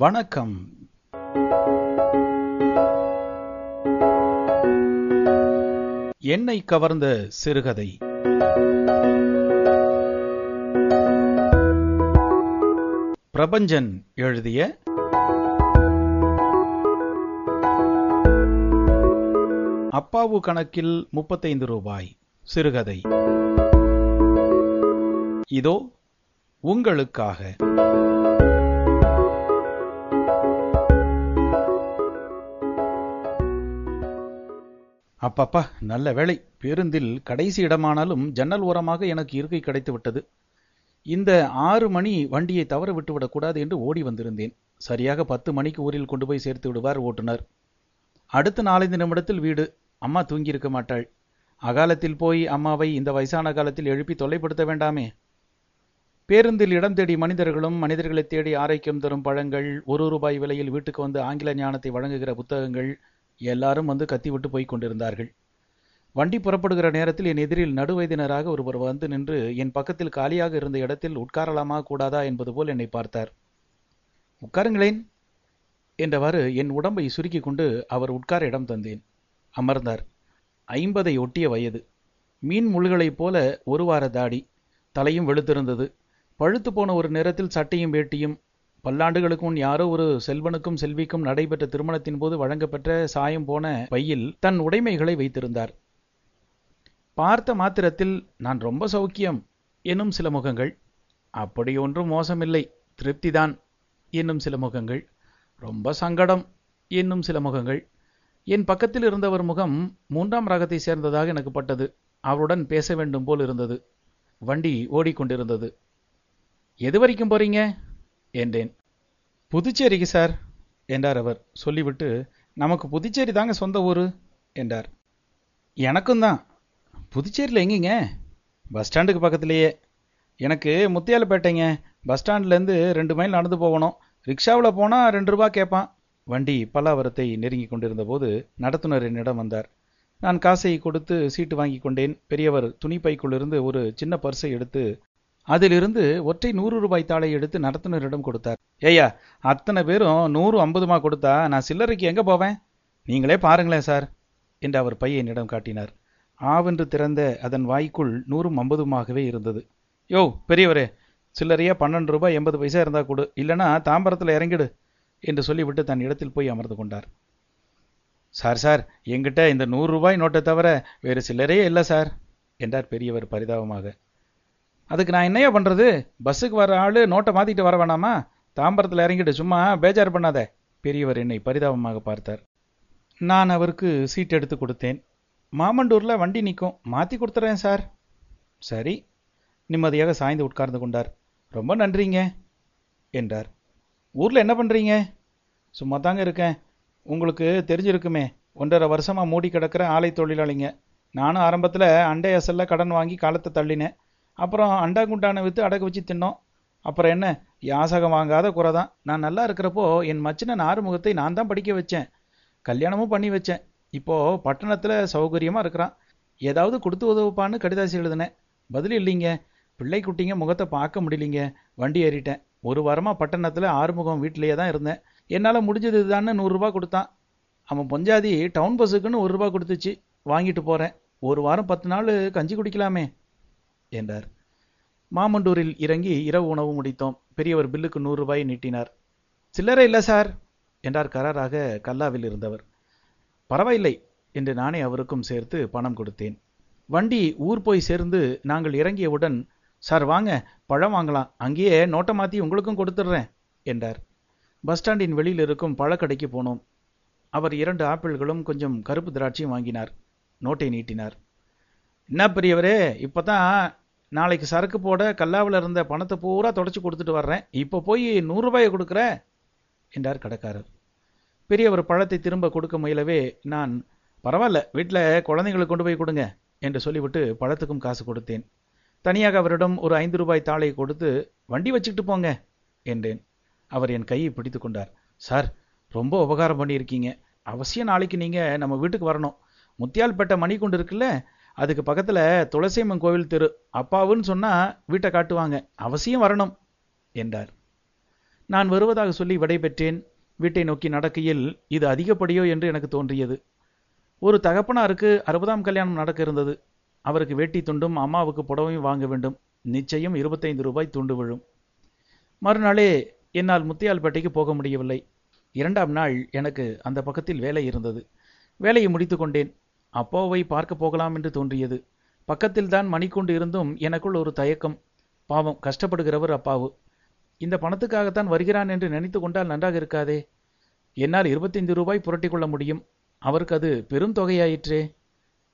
வணக்கம். என்னை கவர்ந்த சிறுகதை. பிரபஞ்சன் எழுதிய அப்பாவு கணக்கில் முப்பத்தைந்து ரூபாய் சிறுகதை. இதோ உங்களுக்காக. அப்பப்பா நல்ல வேளை. பேருந்தில் கடைசி இடமானாலும் ஜன்னல் ஓரமாக எனக்கு இருக்கை கிடைத்து விட்டது. இந்த ஆறு மணி வண்டியை தவற விட்டுவிடக்கூடாது என்று ஓடி வந்திருந்தேன். சரியாக பத்து மணிக்கு ஊரில் கொண்டு போய் சேர்த்து விடுவார் ஓட்டுநர். அடுத்த நாலஞ்சு நிமிடத்தில் வீடு. அம்மா தூங்கியிருக்க மாட்டாள். அகாலத்தில் போய் அம்மாவை இந்த வயசான காலத்தில் எழுப்பி தொல்லைப்படுத்த வேண்டாமே. பேருந்தில் இடம் தேடி மனிதர்களும் மனிதர்களை தேடி ஆரோக்கியம் தரும் பழங்கள் ஒரு ரூபாய் விலையில் வீட்டுக்கு வந்து ஆங்கில ஞானத்தை வழங்குகிற புத்தகங்கள் எல்லாரும் வந்து கத்திவிட்டு போய்க் கொண்டிருந்தார்கள். வண்டி புறப்படுகிற நேரத்தில் என் எதிரில் நடுவயதினராக ஒருவர் வந்து நின்று என் பக்கத்தில் காலியாக இருந்த இடத்தில் உட்காரலாமா கூடாதா? என்பது போல் என்னை பார்த்தார். உட்காருங்களேன் என்றவாறு என் உடம்பை சுருக்கி கொண்டு அவர் உட்கார இடம் தந்தேன். அமர்ந்தார். ஐம்பதை ஒட்டிய வயது. மீன் முள்களைப் போல ஒரு வார தாடி. தலையும் வெளுத்திருந்தது. பழுத்து போன ஒரு நேரத்தில் சட்டையும் வேட்டியும் பல்லாண்டுகளுக்கு முன் யாரோ ஒரு செல்வனுக்கும் செல்விக்கும் நடைபெற்ற திருமணத்தின் போது வழங்கப்பெற்ற சாயம் போன பையில் தன் உடைமைகளை வைத்திருந்தார். பார்த்த மாத்திரத்தில் நான் ரொம்ப சௌக்கியம் என்னும் சில முகங்கள். அப்படி ஒன்றும் மோசமில்லை திருப்திதான் என்னும் சில முகங்கள். ரொம்ப சங்கடம் என்னும் சில முகங்கள். என் பக்கத்தில் இருந்தவர் முகம் மூன்றாம் ரகத்தை சேர்ந்ததாக எனக்கு பட்டது. அவருடன் பேச வேண்டும் போல் இருந்தது. வண்டி ஓடிக்கொண்டிருந்தது. எது வரைக்கும் போறீங்க? என்றேன். புதுச்சேரிக்கு சார் என்றார் அவர். சொல்லிவிட்டு நமக்கு புதுச்சேரி தாங்க சொந்த ஊர் என்றார். எனக்கும் தான். புதுச்சேரியில் எங்கேங்க? பஸ் ஸ்டாண்டுக்கு பக்கத்துலேயே. எனக்கு முத்தியாலப்பேட்டைங்க பஸ் ஸ்டாண்ட்லேருந்து ரெண்டு மைல் நடந்து போகணும். ரிக்ஷாவில் போனால் ரெண்டு ரூபா கேட்பான் வண்டி பல்லாவரத்தை நெருங்கி கொண்டிருந்த போது நடத்துனர் என்னிடம் வந்தார். நான் காசை கொடுத்து சீட்டு வாங்கி கொண்டேன். பெரியவர் துணிப்பைக்குள்ளிருந்து ஒரு சின்ன பர்ஸை எடுத்து அதிலிருந்து ஒற்றை நூறு ரூபாய் தாளை எடுத்து நடத்துனரிடம் கொடுத்தார். ஏய்யா அத்தனை பேரும் நூறு ஐம்பதுமா கொடுத்தா நான் சில்லறைக்கு எங்க போவேன்? நீங்களே பாருங்களேன் சார் என்று அவர் பையனிடம் காட்டினார். ஆவென்று திறந்த அதன் வாய்க்குள் நூறும் ஐம்பதுமாகவே இருந்தது. யோ பெரியவரே சில்லறையா பன்னெண்டு ரூபாய் எண்பது பைசா இருந்தா கொடு இல்லைன்னா தாம்பரத்தில் இறங்கிடு என்று சொல்லிவிட்டு தன் இடத்தில் போய் அமர்ந்து கொண்டார். சார் சார் எங்கிட்ட இந்த நூறு ரூபாய் நோட்டை தவிர வேறு சில்லறையே இல்லை சார் என்றார் பெரியவர் பரிதாபமாக. அதுக்கு நான் என்னையா பண்ணுறது பஸ்ஸுக்கு வர ஆள் நோட்டை மாற்றிட்டு வர வேணாமா? தாம்பரத்தில் இறங்கிட்டு சும்மா பேஜார் பண்ணாத. பெரியவர் என்னை பரிதாபமாக பார்த்தார். நான் அவருக்கு சீட் எடுத்து கொடுத்தேன். மாமண்டூரில் வண்டி நிற்கும் மாற்றி கொடுத்துறேன் சார். சரி. நிம்மதியாக சாய்ந்து உட்கார்ந்து கொண்டார். ரொம்ப நன்றிங்க என்றார். ஊரில் என்ன பண்ணுறீங்க சும்மா தாங்க இருக்கேன். உங்களுக்கு தெரிஞ்சிருக்குமே ஒன்றரை வருஷமாக மூடி கிடக்கிற ஆலை தொழிலாளிங்க. நானும் ஆரம்பத்தில் அண்டை அசல்ல கடன் வாங்கி காலத்தை தள்ளினேன். அப்புறம் அண்டா குண்டானை விற்று அடகு வச்சு தின்னோம். அப்புறம் என்ன? யாசகம் வாங்காத குறை தான் நான் நல்லா இருக்கிறப்போ என் மச்சினன் ஆறுமுகத்தை நான் தான் படிக்க வச்சேன். கல்யாணமும் பண்ணி வச்சேன். இப்போ பட்டணத்தில் சௌகரியமாக இருக்கிறான். ஏதாவது கொடுத்து உதவுப்பான்னு கடிதாசி எழுதினேன். பதில் இல்லைங்க. பிள்ளை குட்டிங்க முகத்தை பார்க்க முடியலிங்க. வண்டி ஏறிட்டேன். ஒரு வாரமாக பட்டணத்தில் ஆறுமுகம் வீட்டிலேயே தான் இருந்தேன். என்னால் முடிஞ்சது இதுதான்னு நூறுரூபா கொடுத்தான். அவன் பொஞ்சாதி டவுன் பஸ்ஸுக்குன்னு ஒரு ரூபா கொடுத்துச்சு. வாங்கிட்டு போகிறேன் ஒரு வாரம் பத்து நாள் கஞ்சி குடிக்கலாமே. என்றார். மாமண்டூரில் இறங்கி இரவு உணவு முடித்தோம். பெரியவர் பில்லுக்கு நூறு ரூபாய் நீட்டினார். சில்லறை இல்லை சார் என்றார் கராராக கல்லாவில் இருந்தவர். பரவாயில்லை என்று நானே அவருக்கும் சேர்த்து பணம் கொடுத்தேன். வண்டி ஊர் போய் சேர்ந்து நாங்கள் இறங்கியவுடன் சார் வாங்க பழம் வாங்கலாம். அங்கேயே நோட்டை மாற்றி உங்களுக்கும் கொடுத்துட்றேன் என்றார். பஸ் ஸ்டாண்டின் வெளியில் இருக்கும் பழக்கடைக்கு போனோம். அவர் இரண்டு ஆப்பிள்களும் கொஞ்சம் கருப்பு திராட்சையும் வாங்கினார். நோட்டை நீட்டினார். என்ன பெரியவரே இப்போ தான் நாளைக்கு சரக்கு போட கல்லாவில் இருந்த பணத்தை பூரா தொடச்சி கொடுத்துட்டு வர்றேன். இப்போ போய் நூறுரூபாயை கொடுக்குற? என்றார் கடைக்காரர். பெரியவர் பழத்தை திரும்ப கொடுக்க முயலவே நான் பரவாயில்ல வீட்டில் குழந்தைங்களுக்கு கொண்டு போய் கொடுங்க என்று சொல்லிவிட்டு பழத்துக்கும் காசு கொடுத்தேன். தனியாக அவரிடம் ஒரு ஐந்து ரூபாய் தாளை கொடுத்து வண்டி வச்சுக்கிட்டு போங்க என்றேன். அவர் என் கையை பிடித்து கொண்டார். சார் ரொம்ப உபகாரம் பண்ணியிருக்கீங்க. அவசியம் நாளைக்கு நீங்கள் நம்ம வீட்டுக்கு வரணும். முத்தியால்பேட்டை மணி கொண்டு இருக்குல்ல அதுக்கு பக்கத்தில் துளசியம்மன் கோவில் தெரு. அப்பாவுன்னு சொன்னால் வீட்டை காட்டுவாங்க. அவசியம் வரணும் என்றார். நான் வருவதாக சொல்லி விடைபெற்றேன் வீட்டை நோக்கி நடக்கையில் இது அதிகப்படியோ என்று எனக்கு தோன்றியது. ஒரு தகப்பனாருக்கு அறுபதாம் கல்யாணம் நடக்க இருந்தது. அவருக்கு வேட்டி துண்டும் அம்மாவுக்கு புடவையும் வாங்க வேண்டும். நிச்சயம் இருபத்தைந்து ரூபாய் துண்டு விழும். மறுநாளே என்னால் முத்தியால்பேட்டைக்கு போக முடியவில்லை. இரண்டாம் நாள் எனக்கு அந்த பக்கத்தில் வேலை இருந்தது. வேலையை முடித்து கொண்டேன். அப்பாவை பார்க்க போகலாம் என்று தோன்றியது. பக்கத்தில்தான் மணிக்கொண்டு இருந்தும் எனக்குள் ஒரு தயக்கம். பாவம் கஷ்டப்படுகிறவர் அப்பாவு. இந்த பணத்துக்காகத்தான் வருகிறான் என்று நினைத்து கொண்டால் நன்றாக இருக்காதே. என்னால் இருபத்தைந்து ரூபாய் புரட்டிக்கொள்ள முடியும். அவருக்கு அது பெரும் தொகையாயிற்றே.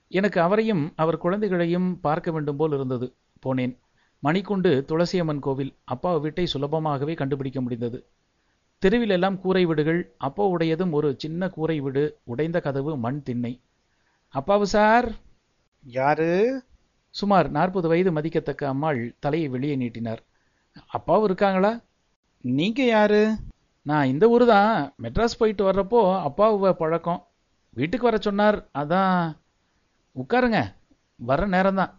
எனக்கு அவரையும் அவர் குழந்தைகளையும் பார்க்க வேண்டும் போல் இருந்தது. போனேன். மணிக்குண்டு துளசியம்மன் கோவில். அப்பா வீட்டை சுலபமாகவே கண்டுபிடிக்க முடிந்தது. தெருவிலெல்லாம் கூரை வீடுகள். அப்பாவுடையதும் ஒரு சின்ன கூரை வீடு. உடைந்த கதவு மண் திண்ணை. அப்பாவு சார்? யாரு? சுமார் நாற்பது வயது மதிக்கத்தக்க அம்மாள் தலையை வெளியே நீட்டினார். அப்பாவும் இருக்காங்களா? நீங்க யாரு? நான் இந்த ஊர் தான் மெட்ராஸ் போயிட்டு வர்றப்போ அப்பாவை பழக்கம். வீட்டுக்கு வர சொன்னார். அதான். உட்காருங்க. வர நேரம்தான்.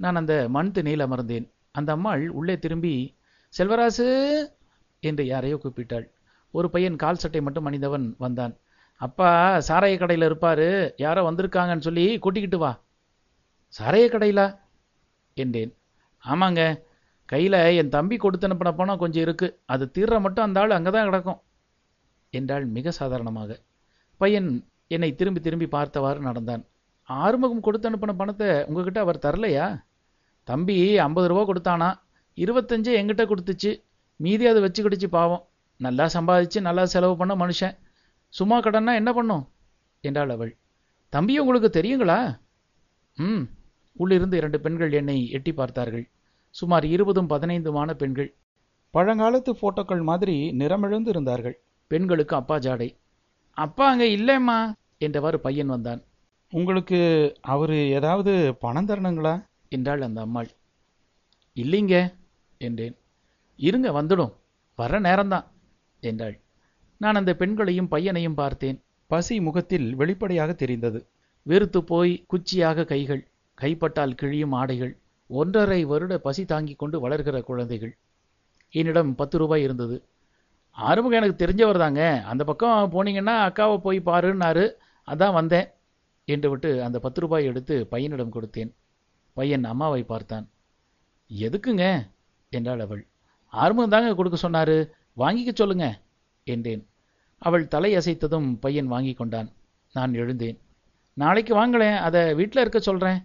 நான் அந்த மண் திணையில் அமர்ந்தேன். அந்த அம்மாள் உள்ளே திரும்பி செல்வராசு! என்று யாரையோ கூப்பிட்டாள். ஒரு பையன் கால் சட்டை மட்டும் அணிந்தவன் வந்தான். அப்பா சாராய கடையில் இருப்பாரு. யாரோ வந்திருக்காங்கன்னு சொல்லி கூட்டிக்கிட்டு வா. சாராய கடையிலா? என்றேன். ஆமாங்க. கையில் என் தம்பி கொடுத்து அனுப்பின பணம் கொஞ்சம் இருக்கு. அது தீர்ற மட்டும் அந்த ஆள் அங்கே தான் கிடக்கும். என்றாள் மிக சாதாரணமாக. பையன் என்னை திரும்பி திரும்பி பார்த்தவாறு நடந்தான். ஆறுமுகம் கொடுத்து அனுப்பின பணத்தை உங்ககிட்ட அவர் தரலையா? தம்பி ஐம்பது ரூபா கொடுத்தானா? இருபத்தஞ்சு எங்கிட்ட கொடுத்துச்சு. மீதி அதை வச்சுக்கிடுச்சு பாவம். நல்லா சம்பாதிச்சு நல்லா செலவு பண்ண மனுஷன். சும்மா கடன்னா என்ன பண்ணும்? என்றாள் அவள். தம்பி உங்களுக்கு தெரியுங்களா? ம். உள்ளிருந்து இரண்டு பெண்கள் என்னை எட்டி பார்த்தார்கள். சுமார் இருபதும் பதினைந்துமான பெண்கள். பழங்காலத்து போட்டோக்கள் மாதிரி நிறமிழந்து இருந்தார்கள் பெண்களுக்கு அப்பா ஜாடை. அப்பா அங்க இல்லைம்மா என்றவாறு பையன் வந்தான். உங்களுக்கு அவரு ஏதாவது பணம் தரணுங்களா? என்றாள் அந்த அம்மாள். இல்லைங்க என்றேன். இருங்க வந்துடும். வர நேரம்தான் என்றாள். நான் அந்த பெண்களையும் பையனையும் பார்த்தேன். பசி முகத்தில் வெளிப்படையாக தெரிந்தது. வெறுத்து போய் குச்சியாக கைகள் கைப்பட்டால் கிழியும் ஆடைகள் ஒன்றரை வருட பசி தாங்கிக் கொண்டு வளர்கிற குழந்தைகள். என்னிடம் பத்து ரூபாய் இருந்தது. ஆறுமுகம் எனக்கு தெரிஞ்சவர் தாங்க. அந்த பக்கம் போனீங்கன்னா அக்காவை போய் பாருன்னாரு. அதான் வந்தேன் என்று விட்டு அந்த பத்து ரூபாய் எடுத்து பையனிடம் கொடுத்தேன். பையன் அம்மாவை பார்த்தான். எதுக்குங்க? என்றாள் அவள். ஆறுமுகம் தாங்க கொடுக்க சொன்னாரு. வாங்கிக்க சொல்லுங்க என்றேன். அவள் தலை அசைத்ததும் பையன் வாங்கி கொண்டான். நான் எழுந்தேன். நாளைக்கு வாங்களேன் அதை வீட்டில் இருக்க சொல்றேன்.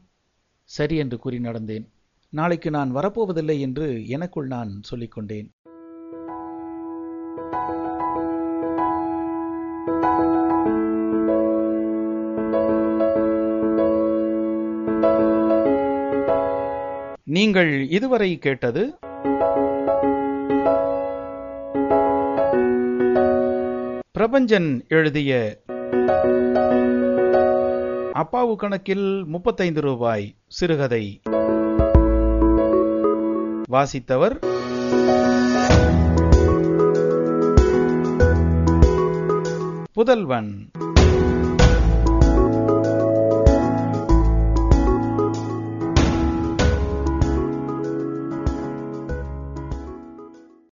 சரி என்று கூறி நடந்தேன். நாளைக்கு நான் வரப்போவதில்லை என்று எனக்குள் நான் சொல்லிக்கொண்டேன் நீங்கள் இதுவரை கேட்டது பிரபஞ்சன் எழுதிய அப்பாவு கணக்கில் முப்பத்தைந்து ரூபாய் சிறுகதை. வாசித்தவர் புதல்வன்.